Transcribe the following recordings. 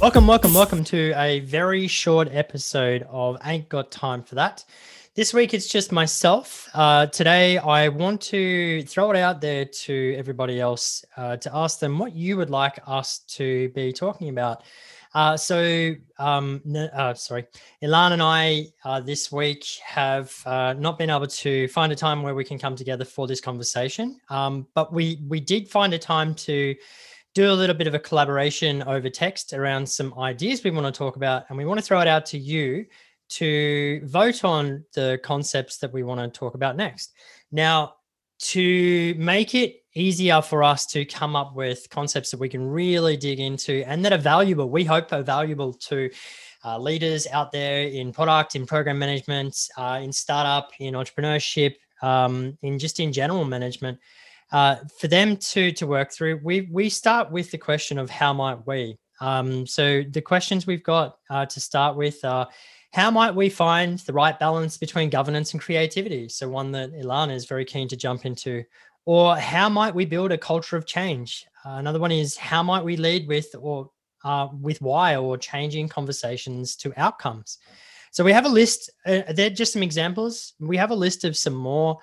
Welcome, welcome, welcome to a very short episode of Ain't Got Time for That. This week it's just myself. Uh, today I want to throw it out there to everybody else uh, to ask them what you would like us to be talking about. Uh, so, um, uh, sorry, Ilan and I uh, this week have uh, not been able to find a time where we can come together for this conversation, um, but we we did find a time to do a little bit of a collaboration over text around some ideas we want to talk about. And we want to throw it out to you to vote on the concepts that we want to talk about next. Now, to make it easier for us to come up with concepts that we can really dig into and that are valuable, we hope are valuable to uh, leaders out there in product, in program management, uh, in startup, in entrepreneurship, um, in just in general management uh, for them to to work through, we we start with the question of how might we. Um, so the questions we've got uh, to start with are how might we find the right balance between governance and creativity? So one that Ilana is very keen to jump into. Or how might we build a culture of change? Uh, another one is how might we lead with or uh, with why or changing conversations to outcomes. So we have a list. Uh, they're just some examples. We have a list of some more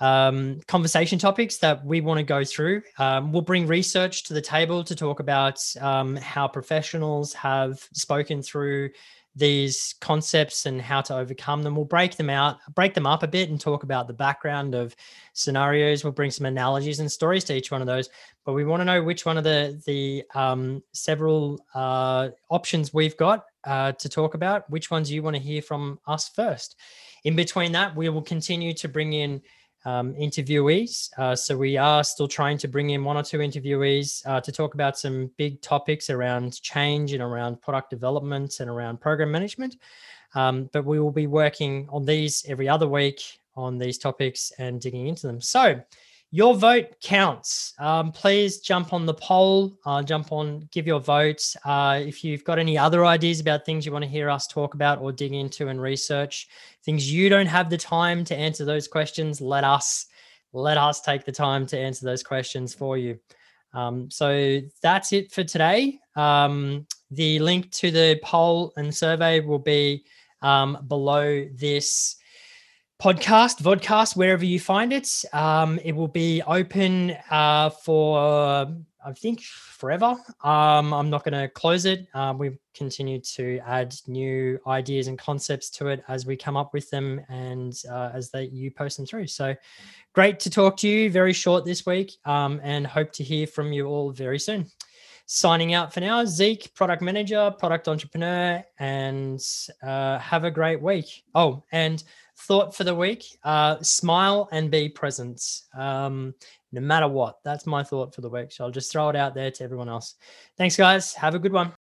um, conversation topics that we want to go through. Um, we'll bring research to the table to talk about um, how professionals have spoken through these concepts and how to overcome them. We'll break them out, break them up a bit, and talk about the background of scenarios. We'll bring some analogies and stories to each one of those. But we want to know which one of the the um, several uh, options we've got uh, to talk about. Which ones you want to hear from us first. In between that, we will continue to bring in um, interviewees. Uh, so we are still trying to bring in one or two interviewees uh, to talk about some big topics around change and around product development and around program management. Um, but we will be working on these every other week on these topics and digging into them. So your vote counts. Um, please jump on the poll, uh, jump on, give your votes. Uh, if you've got any other ideas about things you want to hear us talk about or dig into and research, things you don't have the time to answer those questions, let us let us take the time to answer those questions for you. Um, so that's it for today. Um, the link to the poll and survey will be um, below this podcast, vodcast, wherever you find it. Um, it will be open uh, for, I think, forever. Um, I'm not going to close it. Uh, we continue to add new ideas and concepts to it as we come up with them and uh, as they you post them through. So great to talk to you. Very short this week, um, and hope to hear from you all very soon. Signing out for now, Zeke, product manager, product entrepreneur, and uh, have a great week. Oh, and thought for the week uh, smile and be present um, no matter what. That's my thought for the week so i'll just throw it out there to everyone else. Thanks guys. Have a good one